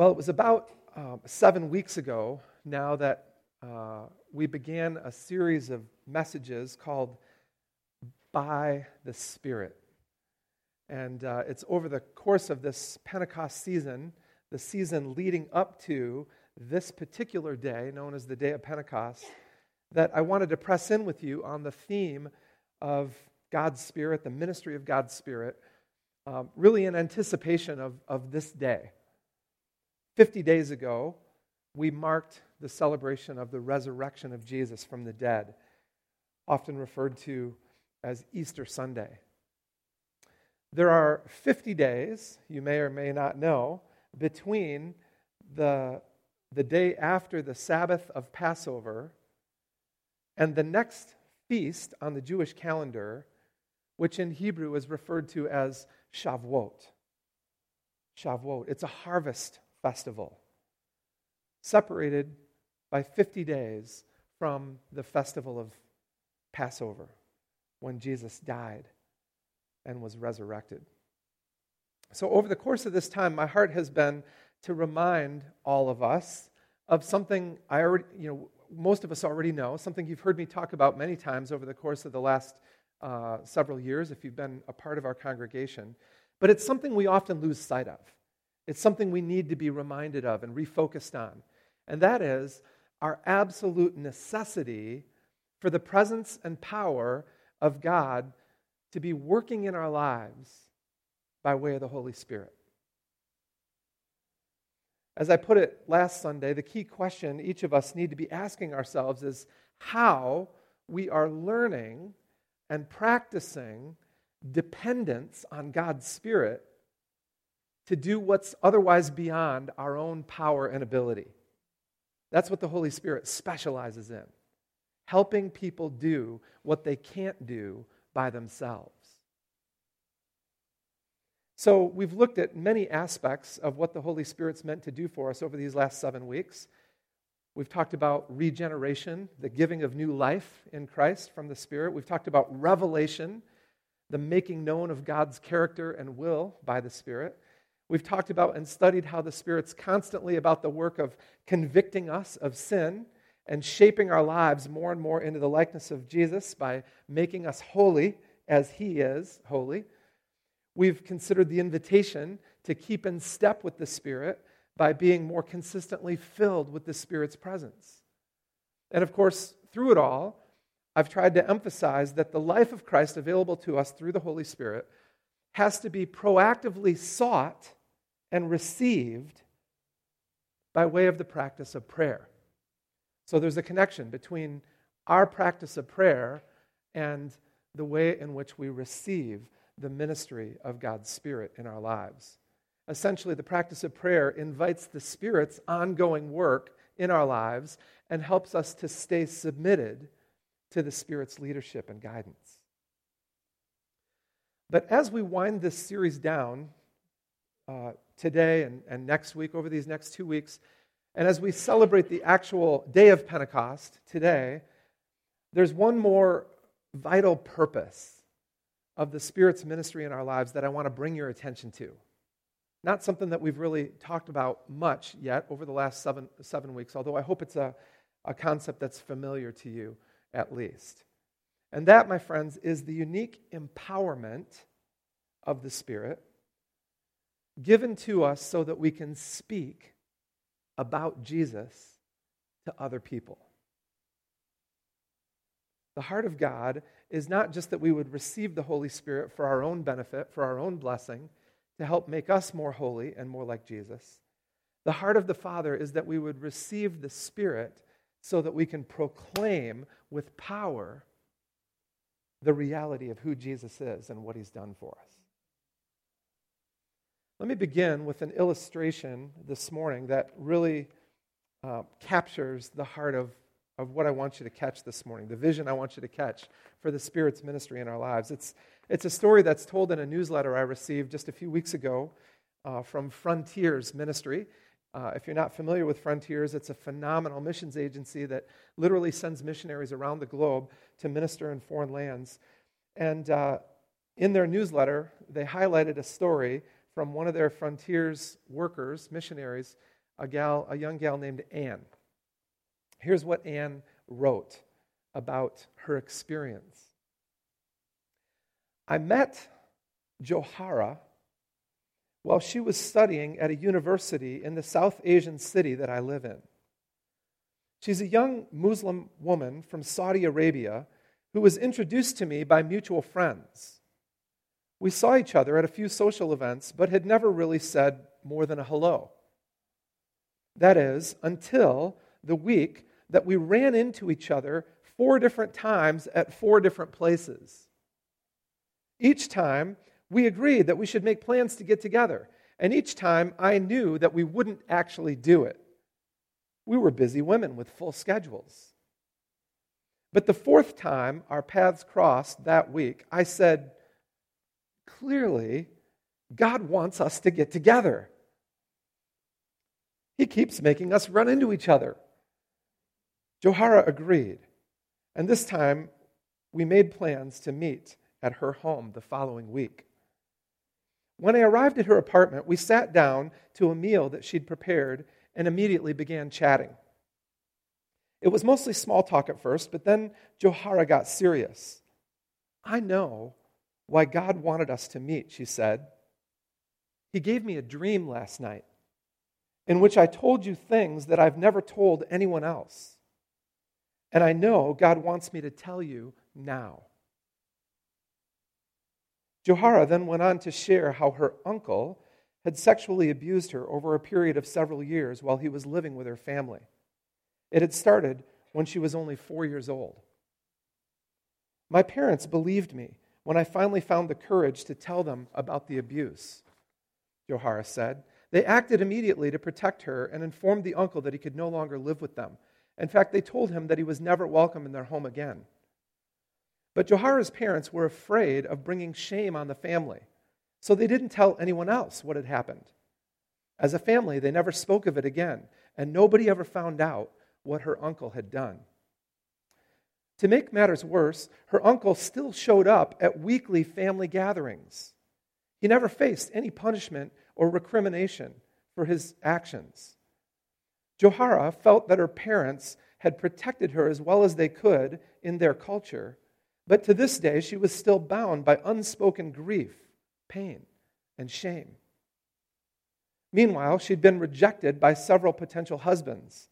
Well, it was about um, seven weeks ago now that uh, we began a series of messages called By the Spirit. And uh, it's over the course of this Pentecost season, the season leading up to this particular day, known as the Day of Pentecost, that I wanted to press in with you on the theme of God's Spirit, the ministry of God's Spirit, um, really in anticipation of, of this day. 50 days ago, we marked the celebration of the resurrection of Jesus from the dead, often referred to as Easter Sunday. There are 50 days, you may or may not know, between the, the day after the Sabbath of Passover and the next feast on the Jewish calendar, which in Hebrew is referred to as Shavuot. Shavuot. It's a harvest festival, separated by 50 days from the festival of Passover, when Jesus died and was resurrected. So, over the course of this time, my heart has been to remind all of us of something I already, you know, most of us already know, something you've heard me talk about many times over the course of the last uh, several years if you've been a part of our congregation. But it's something we often lose sight of. It's something we need to be reminded of and refocused on. And that is our absolute necessity for the presence and power of God to be working in our lives by way of the Holy Spirit. As I put it last Sunday, the key question each of us need to be asking ourselves is how we are learning and practicing dependence on God's Spirit to do what's otherwise beyond our own power and ability. That's what the Holy Spirit specializes in helping people do what they can't do by themselves. So, we've looked at many aspects of what the Holy Spirit's meant to do for us over these last seven weeks. We've talked about regeneration, the giving of new life in Christ from the Spirit. We've talked about revelation, the making known of God's character and will by the Spirit. We've talked about and studied how the Spirit's constantly about the work of convicting us of sin and shaping our lives more and more into the likeness of Jesus by making us holy as He is holy. We've considered the invitation to keep in step with the Spirit by being more consistently filled with the Spirit's presence. And of course, through it all, I've tried to emphasize that the life of Christ available to us through the Holy Spirit has to be proactively sought and received by way of the practice of prayer. So there's a connection between our practice of prayer and the way in which we receive the ministry of God's Spirit in our lives. Essentially, the practice of prayer invites the Spirit's ongoing work in our lives and helps us to stay submitted to the Spirit's leadership and guidance. But as we wind this series down uh, today and, and next week, over these next two weeks, and as we celebrate the actual day of Pentecost today, there's one more vital purpose of the Spirit's ministry in our lives that I want to bring your attention to. Not something that we've really talked about much yet over the last seven, seven weeks, although I hope it's a, a concept that's familiar to you at least. And that, my friends, is the unique empowerment of the Spirit given to us so that we can speak about Jesus to other people. The heart of God is not just that we would receive the Holy Spirit for our own benefit, for our own blessing, to help make us more holy and more like Jesus. The heart of the Father is that we would receive the Spirit so that we can proclaim with power the reality of who Jesus is and what he's done for us. Let me begin with an illustration this morning that really uh, captures the heart of, of what I want you to catch this morning, the vision I want you to catch for the Spirit's ministry in our lives. It's, it's a story that's told in a newsletter I received just a few weeks ago uh, from Frontiers Ministry. Uh, if you're not familiar with Frontiers, it's a phenomenal missions agency that literally sends missionaries around the globe to minister in foreign lands. And uh, in their newsletter, they highlighted a story from one of their Frontiers workers, missionaries, a gal, a young gal named Anne. Here's what Anne wrote about her experience. I met Johara while she was studying at a university in the South Asian city that I live in. She's a young Muslim woman from Saudi Arabia who was introduced to me by mutual friends. We saw each other at a few social events, but had never really said more than a hello. That is, until the week that we ran into each other four different times at four different places. Each time, we agreed that we should make plans to get together, and each time I knew that we wouldn't actually do it. We were busy women with full schedules. But the fourth time our paths crossed that week, I said, Clearly, God wants us to get together. He keeps making us run into each other. Johara agreed, and this time we made plans to meet at her home the following week. When I arrived at her apartment, we sat down to a meal that she'd prepared and immediately began chatting. It was mostly small talk at first, but then Johara got serious. I know why God wanted us to meet, she said. He gave me a dream last night in which I told you things that I've never told anyone else. And I know God wants me to tell you now. Johara then went on to share how her uncle had sexually abused her over a period of several years while he was living with her family. It had started when she was only four years old. My parents believed me when I finally found the courage to tell them about the abuse, Johara said. They acted immediately to protect her and informed the uncle that he could no longer live with them. In fact, they told him that he was never welcome in their home again. But Johara's parents were afraid of bringing shame on the family, so they didn't tell anyone else what had happened. As a family, they never spoke of it again, and nobody ever found out what her uncle had done. To make matters worse, her uncle still showed up at weekly family gatherings. He never faced any punishment or recrimination for his actions. Johara felt that her parents had protected her as well as they could in their culture but to this day, she was still bound by unspoken grief, pain, and shame. Meanwhile, she'd been rejected by several potential husbands.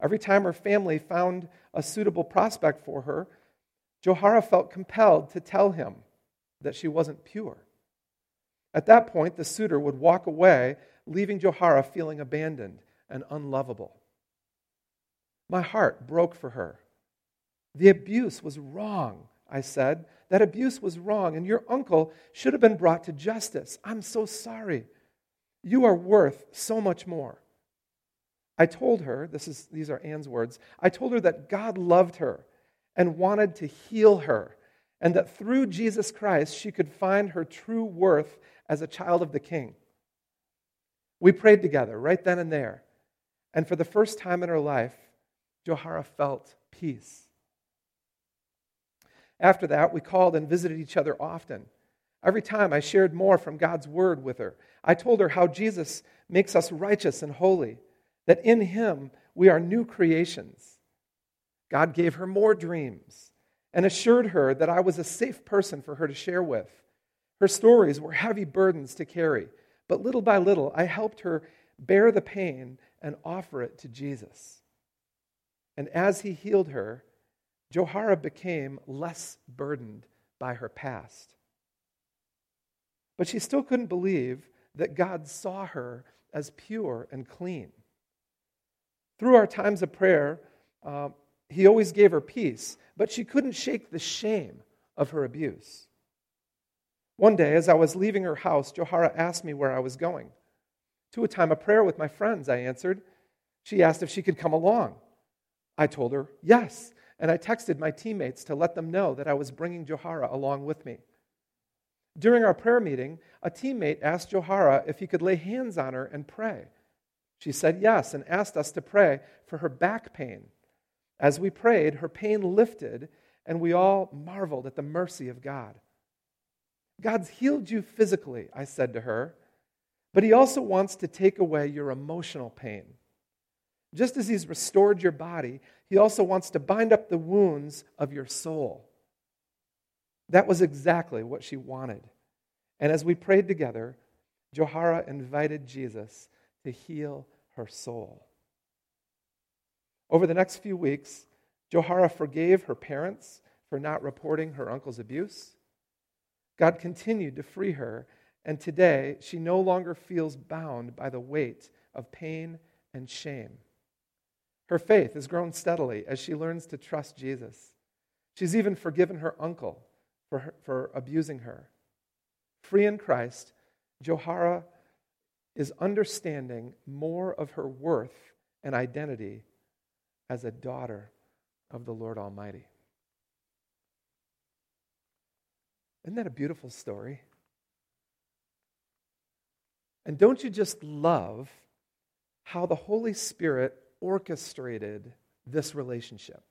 Every time her family found a suitable prospect for her, Johara felt compelled to tell him that she wasn't pure. At that point, the suitor would walk away, leaving Johara feeling abandoned and unlovable. My heart broke for her. The abuse was wrong I said. That abuse was wrong, and your uncle should have been brought to justice. I'm so sorry. You are worth so much more. I told her, this is, these are Anne's words, I told her that God loved her and wanted to heal her, and that through Jesus Christ she could find her true worth as a child of the King. We prayed together right then and there, and for the first time in her life, Johara felt peace. After that, we called and visited each other often. Every time I shared more from God's word with her. I told her how Jesus makes us righteous and holy, that in him we are new creations. God gave her more dreams and assured her that I was a safe person for her to share with. Her stories were heavy burdens to carry, but little by little I helped her bear the pain and offer it to Jesus. And as he healed her, Johara became less burdened by her past. But she still couldn't believe that God saw her as pure and clean. Through our times of prayer, uh, He always gave her peace, but she couldn't shake the shame of her abuse. One day, as I was leaving her house, Johara asked me where I was going. To a time of prayer with my friends, I answered. She asked if she could come along. I told her yes, and I texted my teammates to let them know that I was bringing Johara along with me. During our prayer meeting, a teammate asked Johara if he could lay hands on her and pray. She said yes and asked us to pray for her back pain. As we prayed, her pain lifted, and we all marveled at the mercy of God. God's healed you physically, I said to her, but He also wants to take away your emotional pain. Just as He's restored your body, He also wants to bind up the wounds of your soul. That was exactly what she wanted. And as we prayed together, Johara invited Jesus to heal her soul. Over the next few weeks, Johara forgave her parents for not reporting her uncle's abuse. God continued to free her, and today she no longer feels bound by the weight of pain and shame. Her faith has grown steadily as she learns to trust Jesus. She's even forgiven her uncle for, her, for abusing her. Free in Christ, Johara is understanding more of her worth and identity as a daughter of the Lord Almighty. Isn't that a beautiful story? And don't you just love how the Holy Spirit orchestrated this relationship?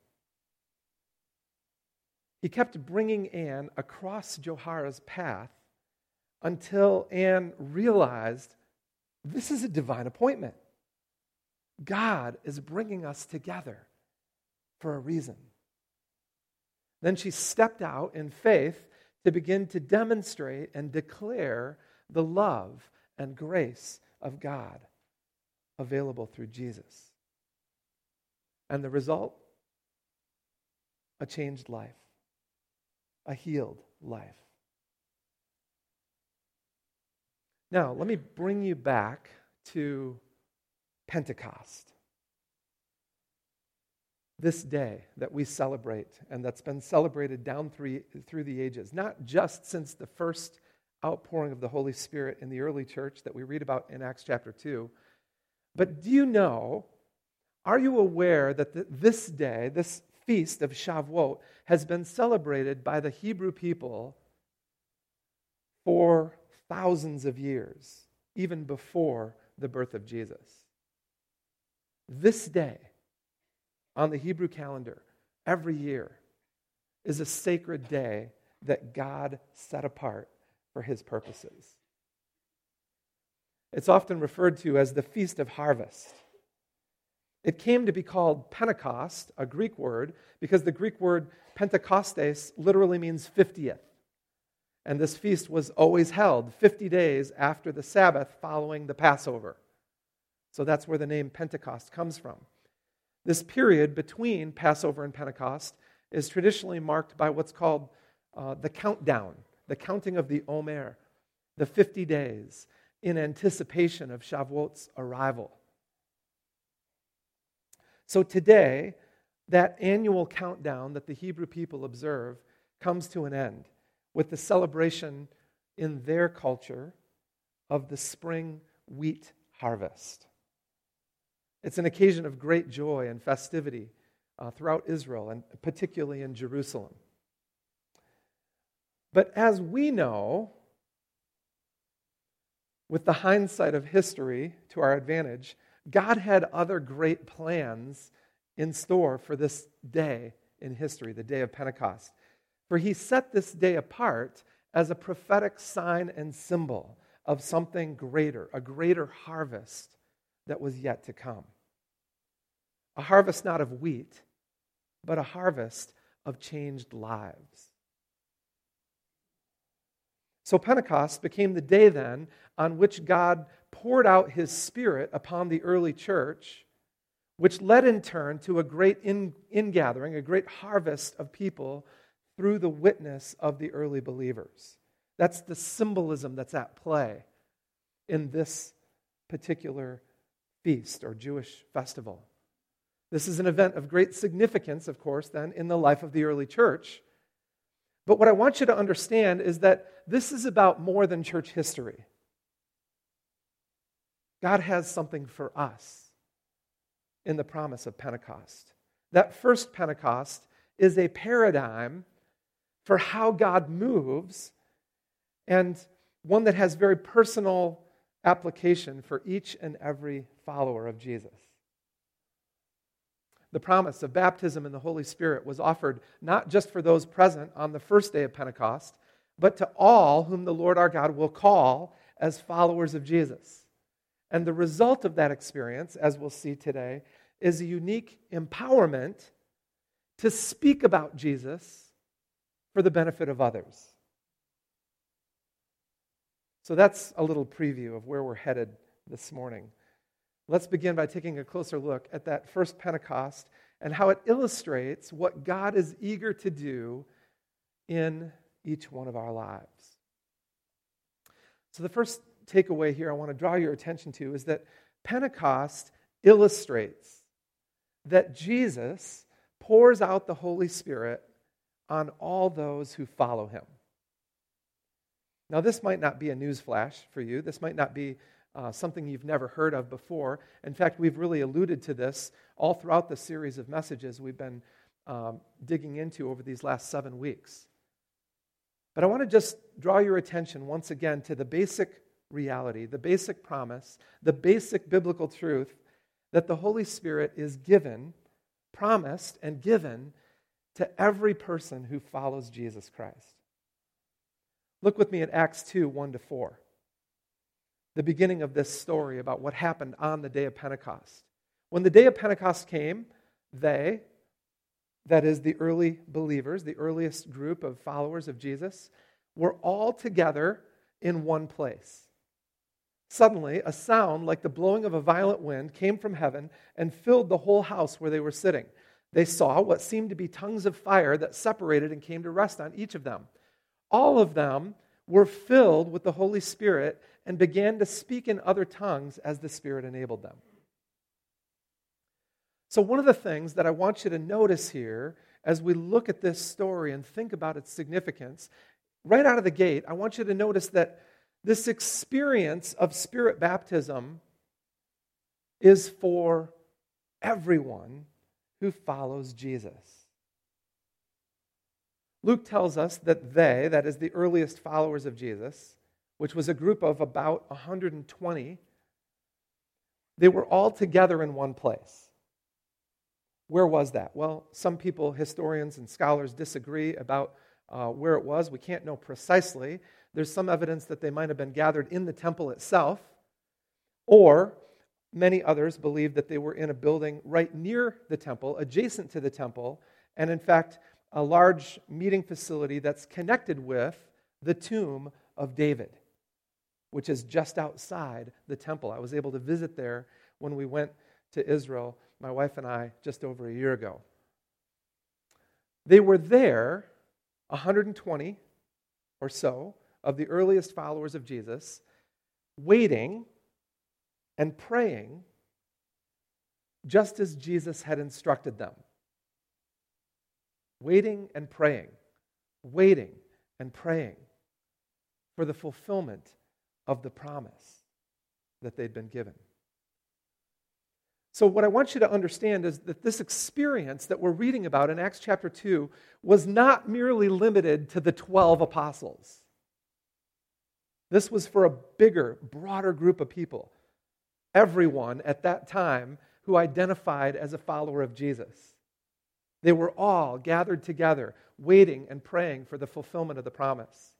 He kept bringing Anne across Johara's path until Anne realized this is a divine appointment. God is bringing us together for a reason. Then she stepped out in faith to begin to demonstrate and declare the love and grace of God available through Jesus. And the result? A changed life, a healed life. Now, let me bring you back to Pentecost. This day that we celebrate and that's been celebrated down through, through the ages, not just since the first outpouring of the Holy Spirit in the early church that we read about in Acts chapter 2, but do you know, are you aware that the, this day, this feast of Shavuot, has been celebrated by the Hebrew people for thousands of years, even before the birth of Jesus. This day, on the Hebrew calendar, every year, is a sacred day that God set apart for his purposes. It's often referred to as the Feast of Harvest. It came to be called Pentecost, a Greek word, because the Greek word Pentecostes literally means 50th. And this feast was always held 50 days after the Sabbath following the Passover. So that's where the name Pentecost comes from. This period between Passover and Pentecost is traditionally marked by what's called uh, the countdown, the counting of the Omer, the 50 days in anticipation of Shavuot's arrival. So today, that annual countdown that the Hebrew people observe comes to an end with the celebration in their culture of the spring wheat harvest. It's an occasion of great joy and festivity uh, throughout Israel and particularly in Jerusalem. But as we know, with the hindsight of history to our advantage, God had other great plans in store for this day in history, the day of Pentecost. For he set this day apart as a prophetic sign and symbol of something greater, a greater harvest that was yet to come. A harvest not of wheat, but a harvest of changed lives. So Pentecost became the day then on which God poured out his Spirit upon the early church, which led in turn to a great ingathering, a great harvest of people through the witness of the early believers. That's the symbolism that's at play in this particular feast or Jewish festival. This is an event of great significance, of course, then, in the life of the early church. But what I want you to understand is that this is about more than church history. God has something for us in the promise of Pentecost. That first Pentecost is a paradigm for how God moves and one that has very personal application for each and every follower of Jesus. The promise of baptism in the Holy Spirit was offered not just for those present on the first day of Pentecost, but to all whom the Lord our God will call as followers of Jesus. And the result of that experience, as we'll see today, is a unique empowerment to speak about Jesus for the benefit of others. So that's a little preview of where we're headed this morning. Let's begin by taking a closer look at that first Pentecost and how it illustrates what God is eager to do in each one of our lives. So, the first takeaway here I want to draw your attention to is that Pentecost illustrates that Jesus pours out the Holy Spirit on all those who follow him. Now, this might not be a news flash for you. This might not be uh, something you've never heard of before. In fact, we've really alluded to this all throughout the series of messages we've been um, digging into over these last seven weeks. But I want to just draw your attention once again to the basic reality, the basic promise, the basic biblical truth that the Holy Spirit is given, promised, and given to every person who follows Jesus Christ. Look with me at Acts 2 1 to 4. The beginning of this story about what happened on the day of Pentecost. When the day of Pentecost came, they, that is, the early believers, the earliest group of followers of Jesus, were all together in one place. Suddenly, a sound like the blowing of a violent wind came from heaven and filled the whole house where they were sitting. They saw what seemed to be tongues of fire that separated and came to rest on each of them. All of them were filled with the Holy Spirit and began to speak in other tongues as the Spirit enabled them. So, one of the things that I want you to notice here as we look at this story and think about its significance, right out of the gate, I want you to notice that this experience of Spirit baptism is for everyone who follows Jesus. Luke tells us that they, that is the earliest followers of Jesus, which was a group of about 120, they were all together in one place. Where was that? Well, some people, historians and scholars, disagree about uh, where it was. We can't know precisely. There's some evidence that they might have been gathered in the temple itself, or many others believe that they were in a building right near the temple, adjacent to the temple, and in fact, a large meeting facility that's connected with the tomb of David, which is just outside the temple. I was able to visit there when we went to Israel, my wife and I, just over a year ago. They were there, 120 or so of the earliest followers of Jesus, waiting and praying just as Jesus had instructed them waiting and praying, waiting and praying for the fulfillment of the promise that they'd been given. So, what I want you to understand is that this experience that we're reading about in Acts chapter 2 was not merely limited to the 12 apostles. This was for a bigger, broader group of people. Everyone at that time who identified as a follower of Jesus. They were all gathered together, waiting and praying for the fulfillment of the promise.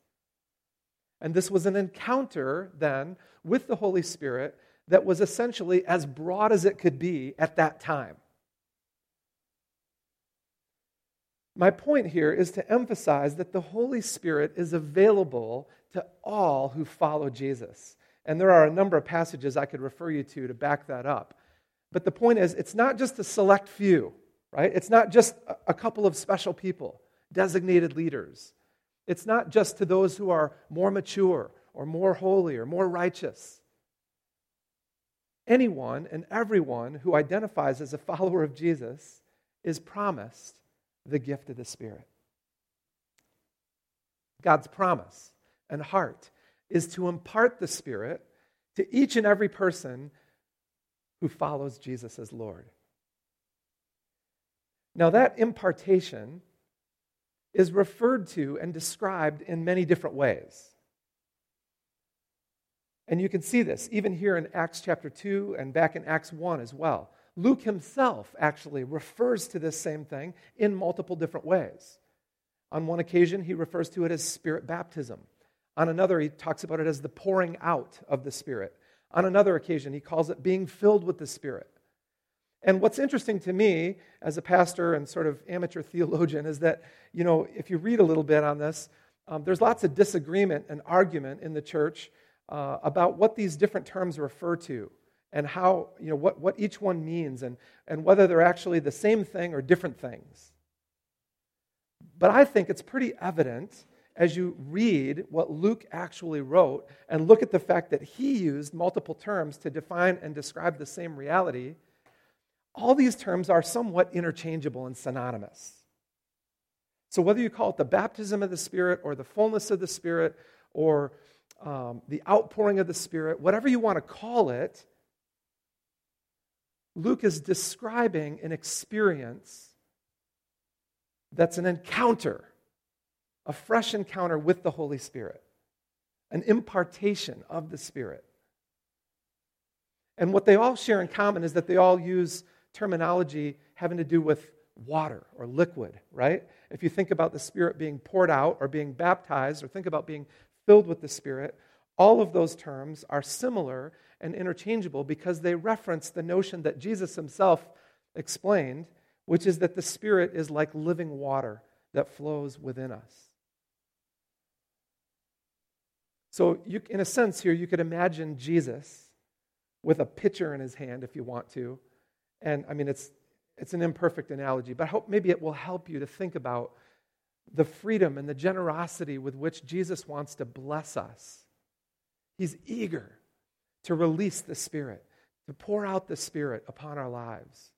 And this was an encounter then with the Holy Spirit that was essentially as broad as it could be at that time. My point here is to emphasize that the Holy Spirit is available to all who follow Jesus. And there are a number of passages I could refer you to to back that up. But the point is, it's not just a select few right? It's not just a couple of special people, designated leaders. It's not just to those who are more mature or more holy or more righteous. Anyone and everyone who identifies as a follower of Jesus is promised the gift of the Spirit. God's promise and heart is to impart the Spirit to each and every person who follows Jesus as Lord. Now, that impartation is referred to and described in many different ways. And you can see this even here in Acts chapter 2 and back in Acts 1 as well. Luke himself actually refers to this same thing in multiple different ways. On one occasion, he refers to it as spirit baptism. On another, he talks about it as the pouring out of the Spirit. On another occasion, he calls it being filled with the Spirit. And what's interesting to me as a pastor and sort of amateur theologian is that, you know, if you read a little bit on this, um, there's lots of disagreement and argument in the church uh, about what these different terms refer to and how, you know, what, what each one means and, and whether they're actually the same thing or different things. But I think it's pretty evident as you read what Luke actually wrote and look at the fact that he used multiple terms to define and describe the same reality, all these terms are somewhat interchangeable and synonymous. So, whether you call it the baptism of the Spirit or the fullness of the Spirit or um, the outpouring of the Spirit, whatever you want to call it, Luke is describing an experience that's an encounter, a fresh encounter with the Holy Spirit, an impartation of the Spirit. And what they all share in common is that they all use terminology having to do with water or liquid, right? If you think about the Spirit being poured out or being baptized or think about being filled with the Spirit, all of those terms are similar and interchangeable because they reference the notion that Jesus himself explained, which is that the Spirit is like living water that flows within us. So, you, in a sense, here, you could imagine Jesus with a pitcher in his hand, if you want to. And I mean, it's, it's an imperfect analogy, but I hope maybe it will help you to think about the freedom and the generosity with which Jesus wants to bless us. He's eager to release the Spirit, to pour out the Spirit upon our lives.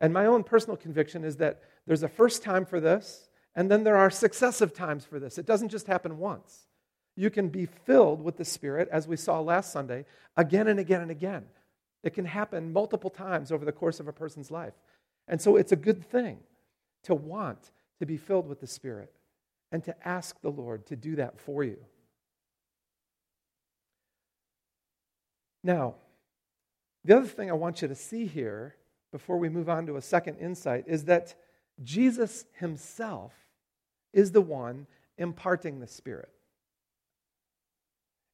And my own personal conviction is that there's a first time for this, and then there are successive times for this. It doesn't just happen once. You can be filled with the Spirit, as we saw last Sunday, again and again and again. It can happen multiple times over the course of a person's life. And so it's a good thing to want to be filled with the Spirit and to ask the Lord to do that for you. Now, the other thing I want you to see here before we move on to a second insight is that Jesus himself is the one imparting the Spirit.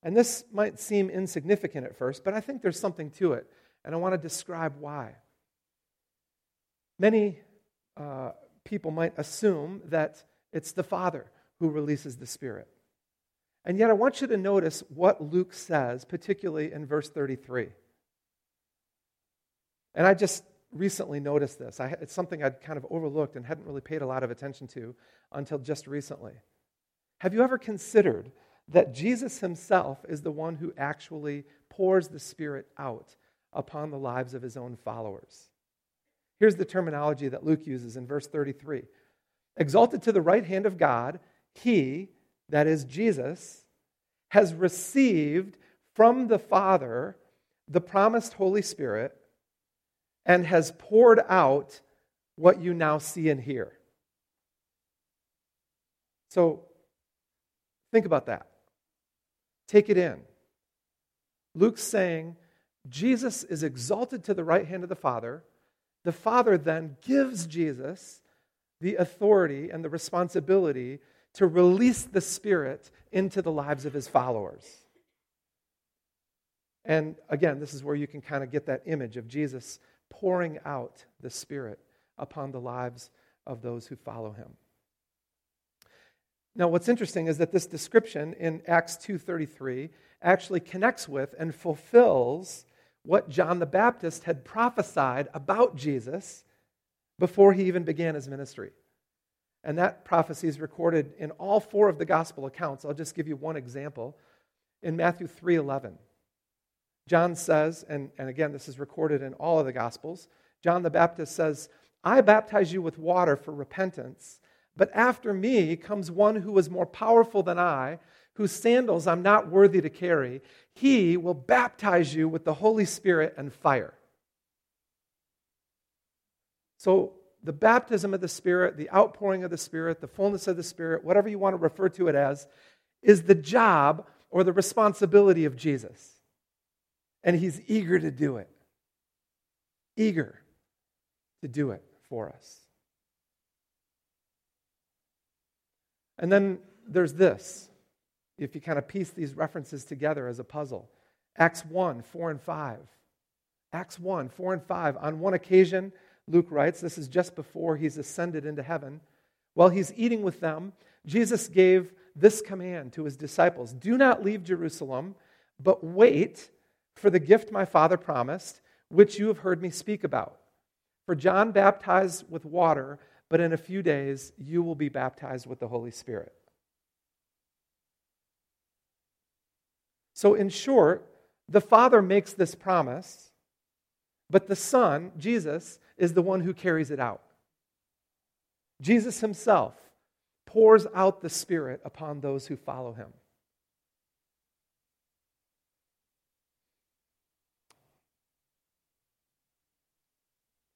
And this might seem insignificant at first, but I think there's something to it, and I want to describe why. Many uh, people might assume that it's the Father who releases the Spirit. And yet, I want you to notice what Luke says, particularly in verse 33. And I just recently noticed this. I, it's something I'd kind of overlooked and hadn't really paid a lot of attention to until just recently. Have you ever considered that Jesus himself is the one who actually pours the Spirit out upon the lives of his own followers? Here's the terminology that Luke uses in verse 33 Exalted to the right hand of God, he, that is Jesus, has received from the Father the promised Holy Spirit and has poured out what you now see and hear. So, think about that. Take it in. Luke's saying Jesus is exalted to the right hand of the Father. The Father then gives Jesus the authority and the responsibility to release the Spirit into the lives of his followers. And again, this is where you can kind of get that image of Jesus pouring out the Spirit upon the lives of those who follow him. Now, what's interesting is that this description in Acts 2:33 actually connects with and fulfills what John the Baptist had prophesied about Jesus before he even began his ministry. And that prophecy is recorded in all four of the gospel accounts. I'll just give you one example. In Matthew 3:11, John says, and, and again, this is recorded in all of the gospels, John the Baptist says, I baptize you with water for repentance, but after me comes one who is more powerful than I, whose sandals I'm not worthy to carry. He will baptize you with the Holy Spirit and fire. So the baptism of the Spirit, the outpouring of the Spirit, the fullness of the Spirit, whatever you want to refer to it as, is the job or the responsibility of Jesus. And he's eager to do it. Eager to do it for us. And then there's this, if you kind of piece these references together as a puzzle Acts 1, 4, and 5. Acts 1 4 and 5. On one occasion, Luke writes, this is just before he's ascended into heaven. While he's eating with them, Jesus gave this command to his disciples Do not leave Jerusalem, but wait for the gift my Father promised, which you have heard me speak about. For John baptized with water, but in a few days you will be baptized with the Holy Spirit. So, in short, the Father makes this promise, but the Son, Jesus, is the one who carries it out. Jesus himself pours out the Spirit upon those who follow him.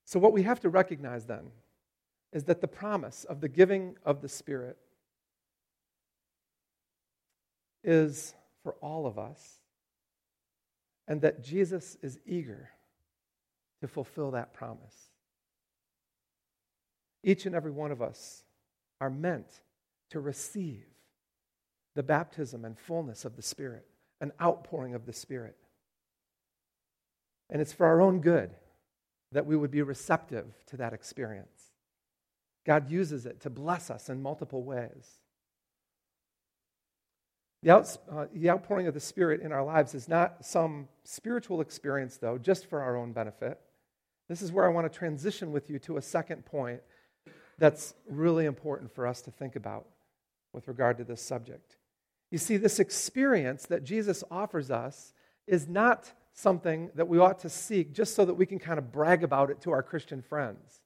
So, what we have to recognize then is that the promise of the giving of the Spirit is for all of us, and that Jesus is eager to fulfill that promise. Each and every one of us are meant to receive the baptism and fullness of the Spirit, an outpouring of the Spirit. And it's for our own good that we would be receptive to that experience. God uses it to bless us in multiple ways. The, uh, the outpouring of the Spirit in our lives is not some spiritual experience, though, just for our own benefit. This is where I want to transition with you to a second point that's really important for us to think about with regard to this subject. You see, this experience that Jesus offers us is not something that we ought to seek just so that we can kind of brag about it to our Christian friends.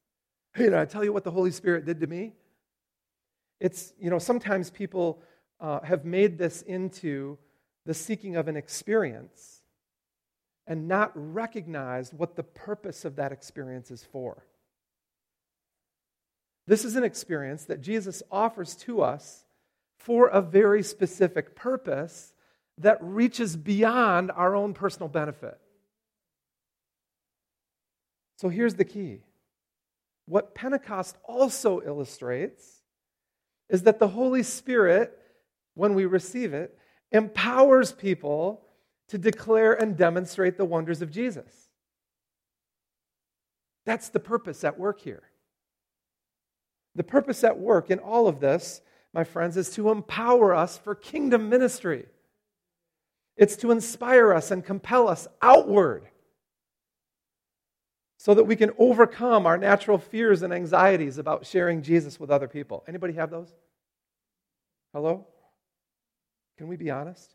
Hey, did I tell you what the Holy Spirit did to me? It's, you know, sometimes people uh, have made this into the seeking of an experience and not recognized what the purpose of that experience is for. This is an experience that Jesus offers to us for a very specific purpose that reaches beyond our own personal benefit. So here's the key. What Pentecost also illustrates is that the Holy Spirit, when we receive it, empowers people to declare and demonstrate the wonders of Jesus. That's the purpose at work here. The purpose at work in all of this, my friends, is to empower us for kingdom ministry. It's to inspire us and compel us outward so that we can overcome our natural fears and anxieties about sharing Jesus with other people. Anybody have those? Hello? Can we be honest?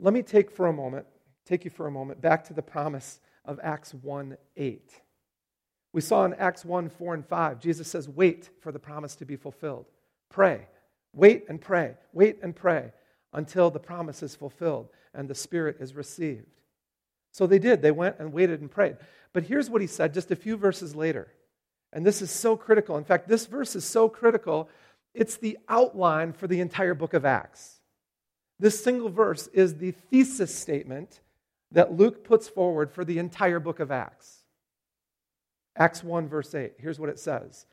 Let me take for a moment, take you for a moment back to the promise of Acts 1 8. We saw in Acts 1 4 and 5, Jesus says, Wait for the promise to be fulfilled. Pray. Wait and pray. Wait and pray until the promise is fulfilled and the Spirit is received. So they did. They went and waited and prayed. But here's what he said just a few verses later. And this is so critical. In fact, this verse is so critical, it's the outline for the entire book of Acts. This single verse is the thesis statement that Luke puts forward for the entire book of Acts. Acts 1, verse 8. Here's what it says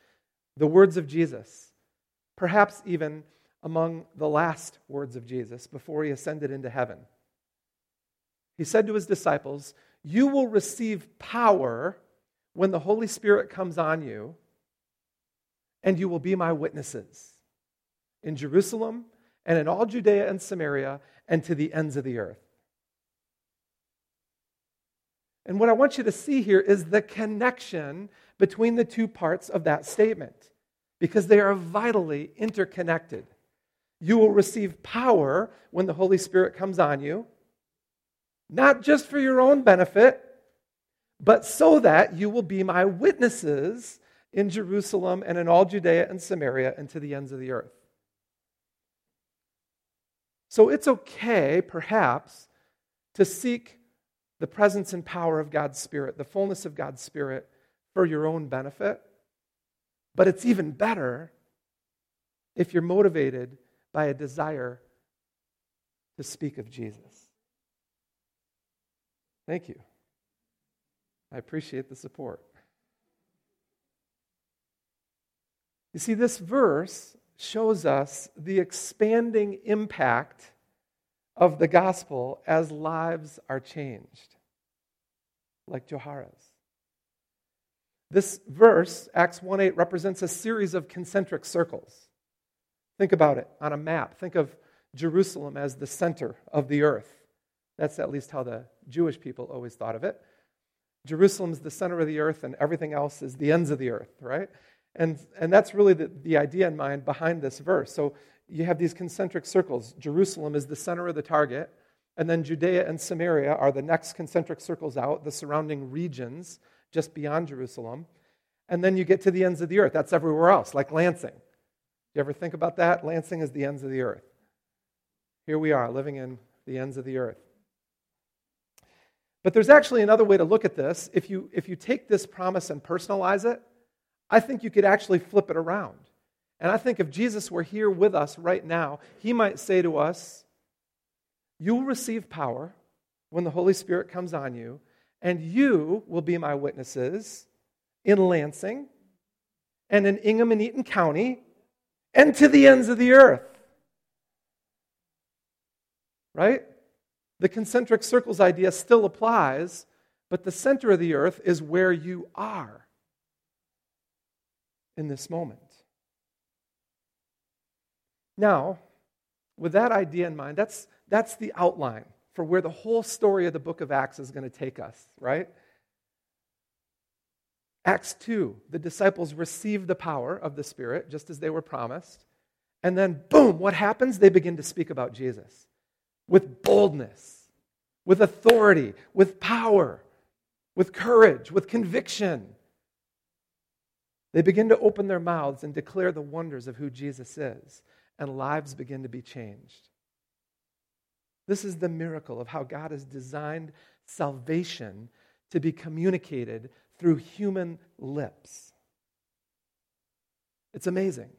The words of Jesus, perhaps even among the last words of Jesus before he ascended into heaven. He said to his disciples, You will receive power when the Holy Spirit comes on you, and you will be my witnesses in Jerusalem and in all Judea and Samaria and to the ends of the earth. And what I want you to see here is the connection between the two parts of that statement because they are vitally interconnected. You will receive power when the Holy Spirit comes on you, not just for your own benefit, but so that you will be my witnesses in Jerusalem and in all Judea and Samaria and to the ends of the earth. So it's okay, perhaps, to seek the presence and power of God's Spirit, the fullness of God's Spirit for your own benefit. But it's even better if you're motivated by a desire to speak of Jesus. Thank you. I appreciate the support. You see, this verse shows us the expanding impact of the gospel as lives are changed. like Joharas. This verse, Acts 1 8, represents a series of concentric circles. Think about it on a map. Think of Jerusalem as the center of the earth. That's at least how the Jewish people always thought of it. Jerusalem's the center of the earth, and everything else is the ends of the earth, right? And, and that's really the, the idea in mind behind this verse. So you have these concentric circles. Jerusalem is the center of the target, and then Judea and Samaria are the next concentric circles out, the surrounding regions just beyond Jerusalem. And then you get to the ends of the earth. That's everywhere else, like Lansing. You ever think about that? Lansing is the ends of the earth. Here we are, living in the ends of the earth. But there's actually another way to look at this. If you, if you take this promise and personalize it, I think you could actually flip it around. And I think if Jesus were here with us right now, he might say to us, You will receive power when the Holy Spirit comes on you, and you will be my witnesses in Lansing and in Ingham and Eaton County and to the ends of the earth. Right? The concentric circles idea still applies, but the center of the earth is where you are in this moment. Now, with that idea in mind, that's, that's the outline for where the whole story of the book of Acts is going to take us, right? Acts 2, the disciples receive the power of the Spirit just as they were promised. And then, boom, what happens? They begin to speak about Jesus with boldness, with authority, with power, with courage, with conviction. They begin to open their mouths and declare the wonders of who Jesus is, and lives begin to be changed. This is the miracle of how God has designed salvation to be communicated through human lips. It's amazing.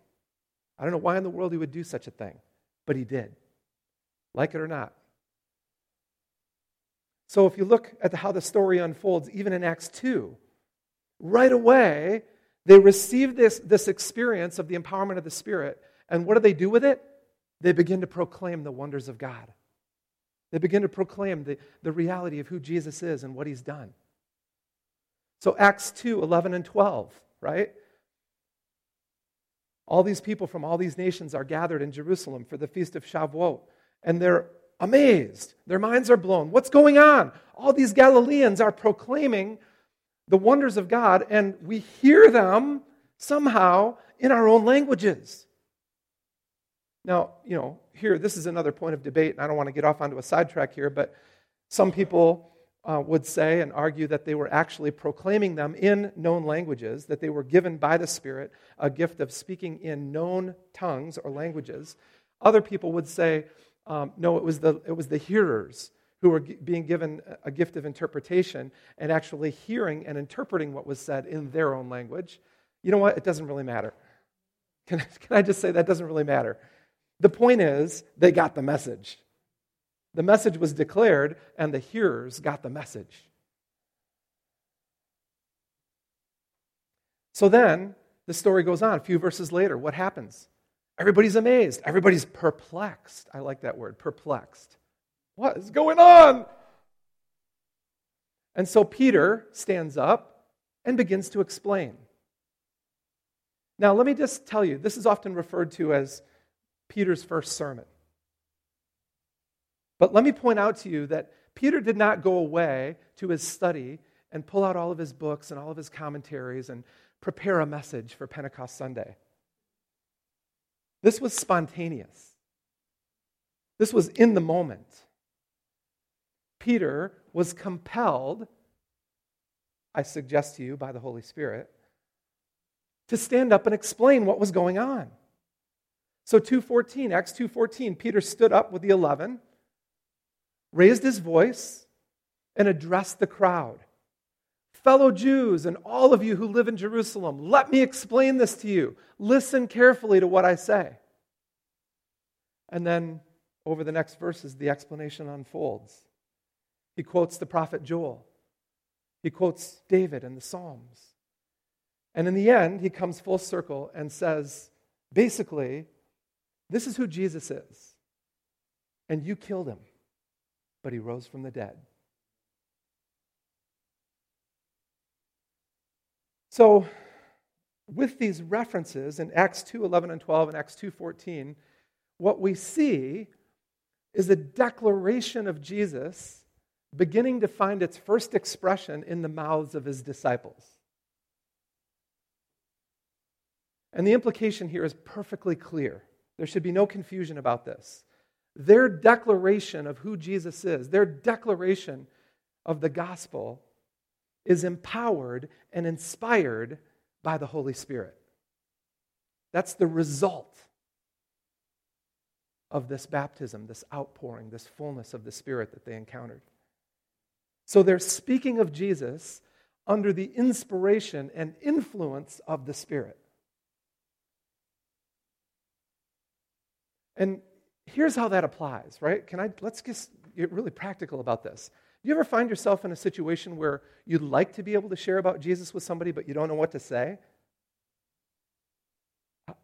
I don't know why in the world he would do such a thing, but he did. Like it or not. So if you look at how the story unfolds, even in Acts 2, right away, they receive this, this experience of the empowerment of the Spirit. And what do they do with it? They begin to proclaim the wonders of God. They begin to proclaim the, the reality of who Jesus is and what he's done. So, Acts 2 11 and 12, right? All these people from all these nations are gathered in Jerusalem for the feast of Shavuot, and they're amazed. Their minds are blown. What's going on? All these Galileans are proclaiming the wonders of God, and we hear them somehow in our own languages. Now, you know, here, this is another point of debate, and I don't want to get off onto a sidetrack here, but some people uh, would say and argue that they were actually proclaiming them in known languages, that they were given by the Spirit a gift of speaking in known tongues or languages. Other people would say, um, no, it was, the, it was the hearers who were g- being given a gift of interpretation and actually hearing and interpreting what was said in their own language. You know what? It doesn't really matter. Can, can I just say that doesn't really matter? The point is, they got the message. The message was declared, and the hearers got the message. So then, the story goes on. A few verses later, what happens? Everybody's amazed. Everybody's perplexed. I like that word, perplexed. What is going on? And so Peter stands up and begins to explain. Now, let me just tell you this is often referred to as Peter's first sermon. But let me point out to you that Peter did not go away to his study and pull out all of his books and all of his commentaries and prepare a message for Pentecost Sunday. This was spontaneous. This was in the moment. Peter was compelled, I suggest to you by the Holy Spirit, to stand up and explain what was going on. So 2:14, Acts 2:14, Peter stood up with the 11 raised his voice, and addressed the crowd. Fellow Jews and all of you who live in Jerusalem, let me explain this to you. Listen carefully to what I say. And then over the next verses, the explanation unfolds. He quotes the prophet Joel, he quotes David and the Psalms. And in the end, he comes full circle and says, basically, this is who Jesus is. And you killed him but he rose from the dead. So, with these references in Acts 2 11 and 12 and Acts 2 14, what we see is a declaration of Jesus beginning to find its first expression in the mouths of his disciples. And the implication here is perfectly clear. There should be no confusion about this. Their declaration of who Jesus is, their declaration of the gospel, is empowered and inspired by the Holy Spirit. That's the result of this baptism, this outpouring, this fullness of the Spirit that they encountered. So they're speaking of Jesus under the inspiration and influence of the Spirit. And here's how that applies, right? Can I let's just get really practical about this. Do you ever find yourself in a situation where you'd like to be able to share about Jesus with somebody, but you don't know what to say? I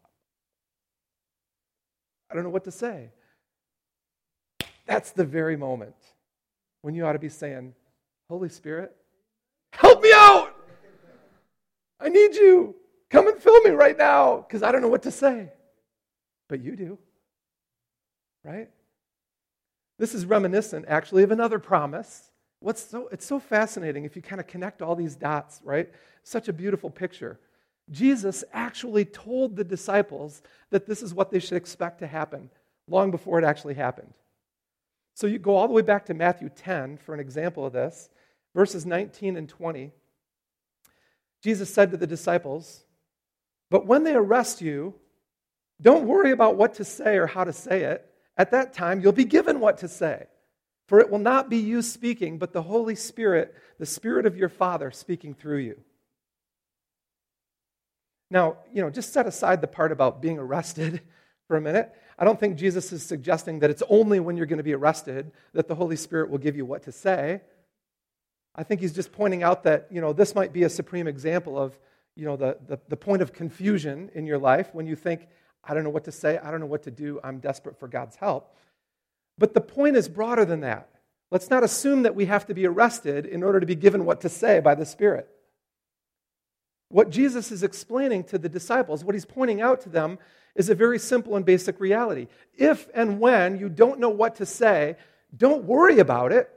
don't know what to say. That's the very moment when you ought to be saying, Holy Spirit, help me out. I need you. Come and fill me right now because I don't know what to say. But you do. Right? This is reminiscent, actually, of another promise. What's so, it's so fascinating if you kind of connect all these dots, right? Such a beautiful picture. Jesus actually told the disciples that this is what they should expect to happen long before it actually happened. So you go all the way back to Matthew 10 for an example of this, verses 19 and 20. Jesus said to the disciples, But when they arrest you, don't worry about what to say or how to say it. At that time, you'll be given what to say. For it will not be you speaking, but the Holy Spirit, the Spirit of your Father, speaking through you. Now, you know, just set aside the part about being arrested for a minute. I don't think Jesus is suggesting that it's only when you're going to be arrested that the Holy Spirit will give you what to say. I think he's just pointing out that, you know, this might be a supreme example of, you know, the, the, the point of confusion in your life when you think, I don't know what to say, I don't know what to do, I'm desperate for God's help. But the point is broader than that. Let's not assume that we have to be arrested in order to be given what to say by the Spirit. What Jesus is explaining to the disciples, what he's pointing out to them, is a very simple and basic reality. If and when you don't know what to say, don't worry about it.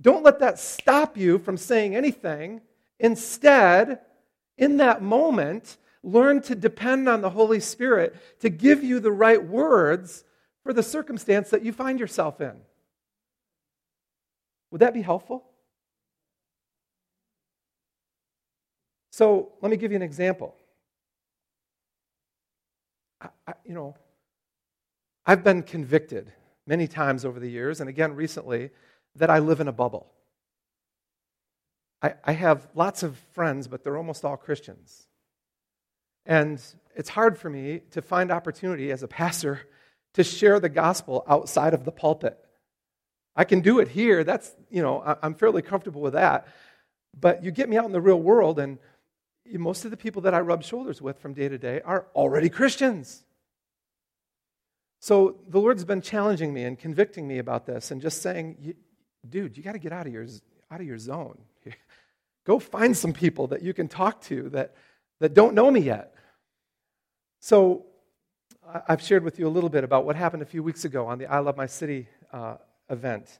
Don't let that stop you from saying anything. Instead, in that moment, learn to depend on the Holy Spirit to give you the right words for the circumstance that you find yourself in. Would that be helpful? So let me give you an example. I, I, you know, I've been convicted many times over the years, and again recently, that I live in a bubble. I, I have lots of friends, but they're almost all Christians. And it's hard for me to find opportunity as a pastor to share the gospel outside of the pulpit. I can do it here. That's, you know, I'm fairly comfortable with that. But you get me out in the real world, and most of the people that I rub shoulders with from day to day are already Christians. So the Lord's been challenging me and convicting me about this and just saying, dude, you got to get out of your, out of your zone. Go find some people that you can talk to that, that don't know me yet. So I've shared with you a little bit about what happened a few weeks ago on the I Love My City uh, event,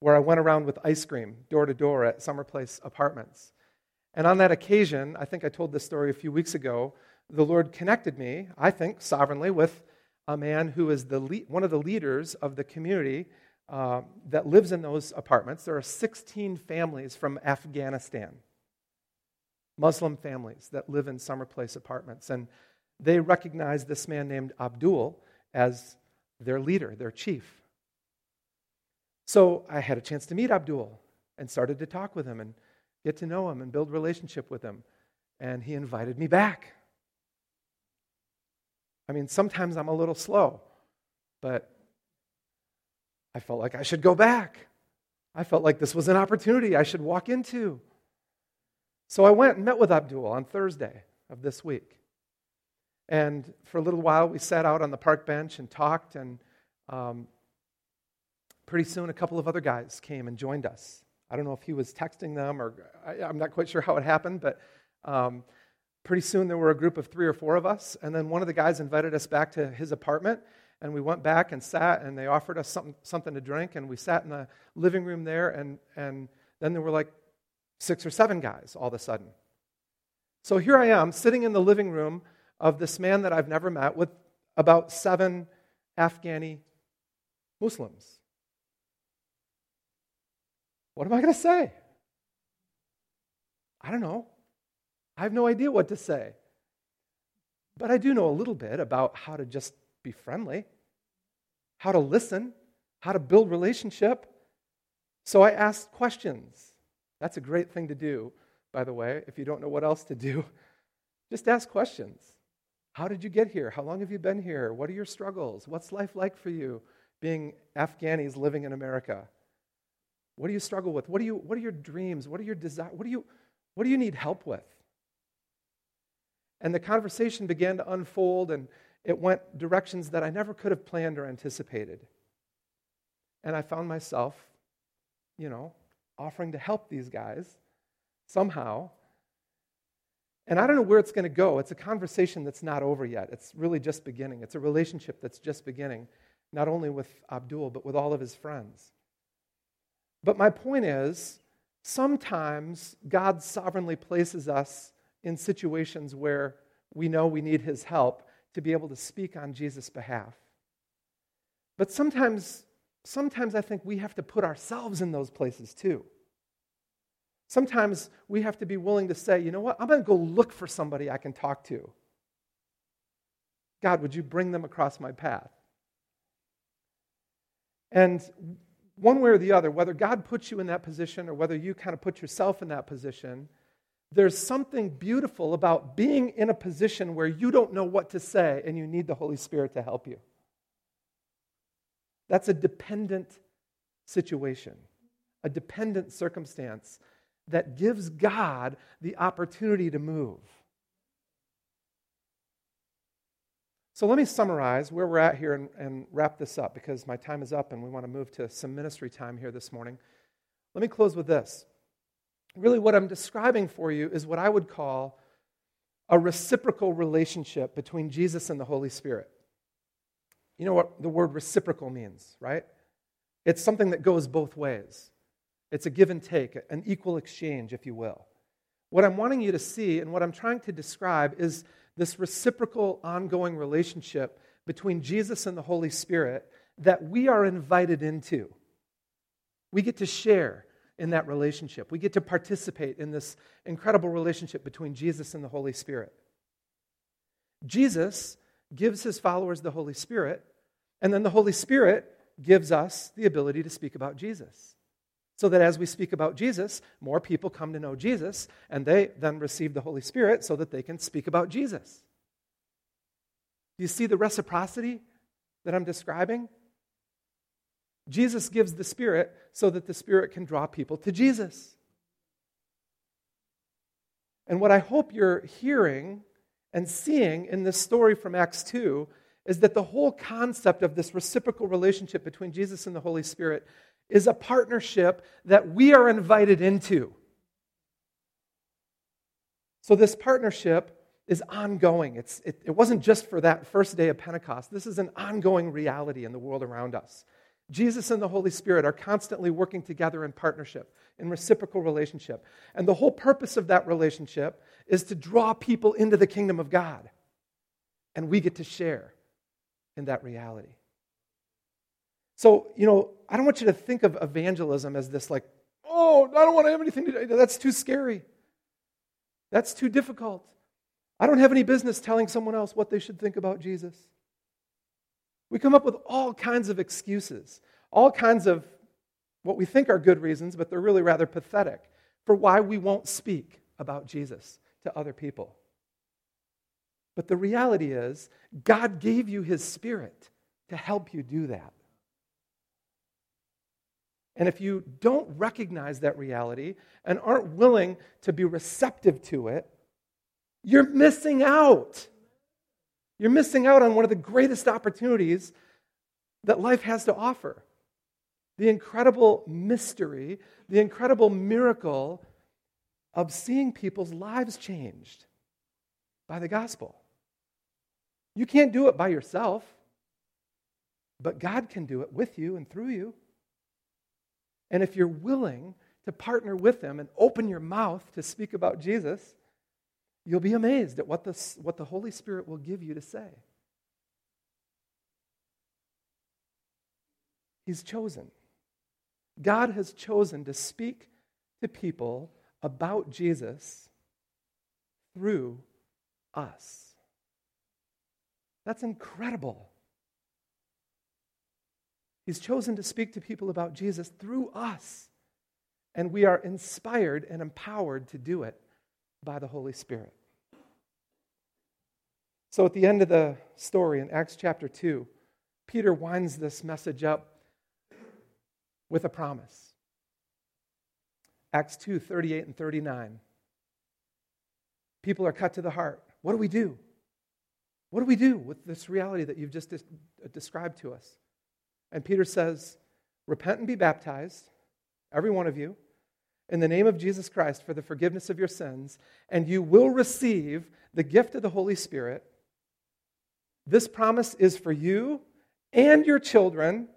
where I went around with ice cream door to door at Summer Place Apartments. And on that occasion, I think I told this story a few weeks ago, the Lord connected me, I think, sovereignly, with a man who is the lead, one of the leaders of the community uh, that lives in those apartments. There are 16 families from Afghanistan, Muslim families that live in Summer Place apartments. And they recognized this man named Abdul as their leader, their chief. So I had a chance to meet Abdul and started to talk with him. And get to know him and build relationship with him. And he invited me back. I mean, sometimes I'm a little slow, but I felt like I should go back. I felt like this was an opportunity I should walk into. So I went and met with Abdul on Thursday of this week. And for a little while, we sat out on the park bench and talked. And um, pretty soon, a couple of other guys came and joined us. I don't know if he was texting them or I, am not quite sure how it happened, but um, pretty soon there were a group of three or four of us, and then one of the guys invited us back to his apartment, and we went back and sat, and they offered us something, something to drink, and we sat in the living room there, and, and then there were like six or seven guys all of a sudden. So here I am sitting in the living room of this man that I've never met with about seven Afghani Muslims. What am I going to say? I don't know. I have no idea what to say. But I do know a little bit about how to just be friendly, how to listen, how to build relationship. So I asked questions. That's a great thing to do, by the way, if you don't know what else to do. Just ask questions. How did you get here? How long have you been here? What are your struggles? What's life like for you being Afghanis living in America? What do you struggle with? What, do you, what are your dreams? What are your desires? What, do you, what do you need help with? And the conversation began to unfold, and it went directions that I never could have planned or anticipated. And I found myself, you know, offering to help these guys somehow. And I don't know where it's going to go. It's a conversation that's not over yet. It's really just beginning. It's a relationship that's just beginning, not only with Abdul, but with all of his friends. But my point is, sometimes God sovereignly places us in situations where we know we need his help to be able to speak on Jesus' behalf. But sometimes, sometimes I think we have to put ourselves in those places too. Sometimes we have to be willing to say, you know what, I'm going to go look for somebody I can talk to. God, would you bring them across my path? And one way or the other, whether God puts you in that position or whether you kind of put yourself in that position, there's something beautiful about being in a position where you don't know what to say and you need the Holy Spirit to help you. That's a dependent situation, a dependent circumstance that gives God the opportunity to move. So let me summarize where we're at here and, and, wrap this up because my time is up and we want to move to some ministry time here this morning. Let me close with this. Really, what I'm describing for you is what I would call a reciprocal relationship between Jesus and the Holy Spirit. You know what the word reciprocal means, right? It's something that goes both ways. It's a give and take, an equal exchange, if you will. What I'm wanting you to see and what I'm trying to describe is this reciprocal, ongoing relationship between Jesus and the Holy Spirit that we are invited into. We get to share in that relationship, we get to participate in this incredible relationship between Jesus and the Holy Spirit. Jesus gives his followers the Holy Spirit, and then the Holy Spirit gives us the ability to speak about Jesus. So that as we speak about Jesus, more people come to know Jesus, and they then receive the Holy Spirit so that they can speak about Jesus. Do you see the reciprocity that I'm describing? Jesus gives the Spirit so that the Spirit can draw people to Jesus. And what I hope you're hearing and seeing in this story from Acts 2 is that the whole concept of this reciprocal relationship between Jesus and the Holy Spirit is a partnership that we are invited into. So, this partnership is ongoing. It's, it, it wasn't just for that first day of Pentecost. This is an ongoing reality in the world around us. Jesus and the Holy Spirit are constantly working together in partnership, in reciprocal relationship. And the whole purpose of that relationship is to draw people into the kingdom of God. And we get to share in that reality. So, you know, I don't want you to think of evangelism as this like, oh, I don't want to have anything to do. That's too scary. That's too difficult. I don't have any business telling someone else what they should think about Jesus. We come up with all kinds of excuses, all kinds of what we think are good reasons, but they're really rather pathetic for why we won't speak about Jesus to other people. But the reality is, God gave you His Spirit to help you do that. And if you don't recognize that reality and aren't willing to be receptive to it, you're missing out. You're missing out on one of the greatest opportunities that life has to offer the incredible mystery, the incredible miracle of seeing people's lives changed. by the gospel. You can't do it by yourself, but God can do it with you and through you. And if you're willing to partner with them and open your mouth to speak about Jesus, you'll be amazed at what the, what the Holy Spirit will give you to say. He's chosen. God has chosen to speak to people about Jesus through us. That's incredible. He's chosen to speak to people about Jesus through us. And we are inspired and empowered to do it by the Holy Spirit. So at the end of the story in Acts chapter 2, Peter winds this message up with a promise. Acts 2 38 and 39. People are cut to the heart. What do we do? What do we do with this reality that you've just described to us? And Peter says, Repent and be baptized, every one of you, in the name of Jesus Christ for the forgiveness of your sins, and you will receive the gift of the Holy Spirit. This promise is for you and your children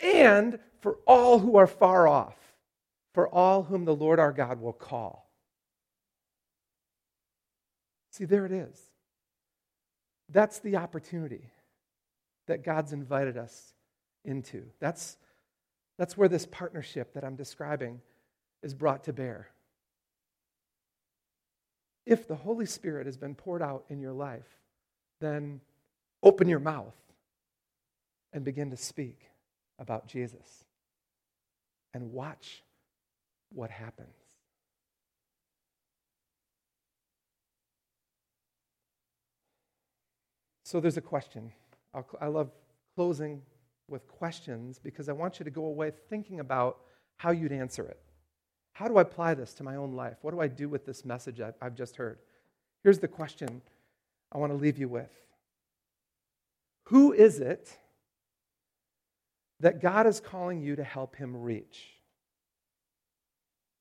and for all who are far off, for all whom the Lord our God will call. See, there it is. That's the opportunity that God's invited us into. That's, that's where this partnership that I'm describing is brought to bear. If the Holy Spirit has been poured out in your life, then open your mouth and begin to speak about Jesus and watch what happens. So there's a question. I'll, i love closing with questions because I want you to go away thinking about how you'd answer it. How do I apply this to my own life? What do I do with this message I've just heard? Here's the question I want to leave you with Who is it that God is calling you to help him reach?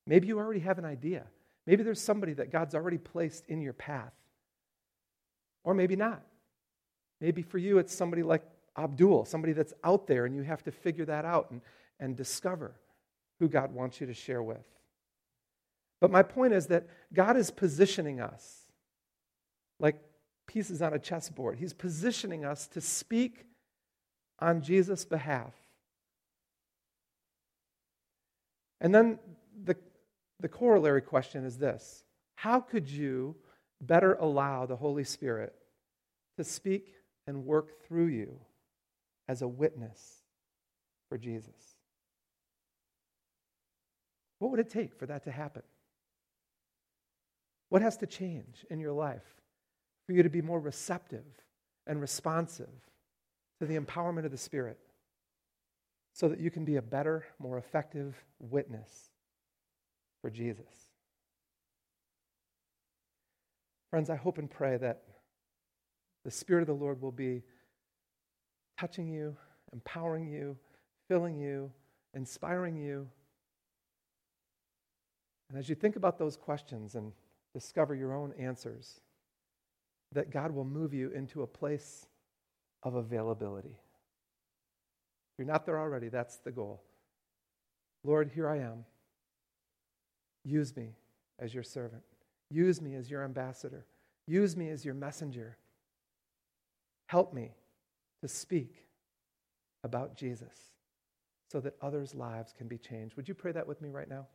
Maybe you already have an idea. Maybe there's somebody that God's already placed in your path. Or maybe not. Maybe for you, it's somebody like Abdul, somebody that's out there, and you have to figure that out and, and discover who God wants you to share with. But my point is that God is positioning us like pieces on a chessboard. He's positioning us to speak on Jesus' behalf. And then the, the corollary question is this How could you better allow the Holy Spirit to speak and work through you as a witness for Jesus? What would it take for that to happen? What has to change in your life for you to be more receptive and responsive to the empowerment of the Spirit so that you can be a better, more effective witness for Jesus? Friends, I hope and pray that the Spirit of the Lord will be touching you, empowering you, filling you, inspiring you. And as you think about those questions and discover your own answers, that God will move you into a place of availability. If you're not there already, that's the goal. Lord, here I am. Use me as your servant. Use me as your ambassador. Use me as your messenger. Help me to speak about Jesus so that others' lives can be changed. Would you pray that with me right now?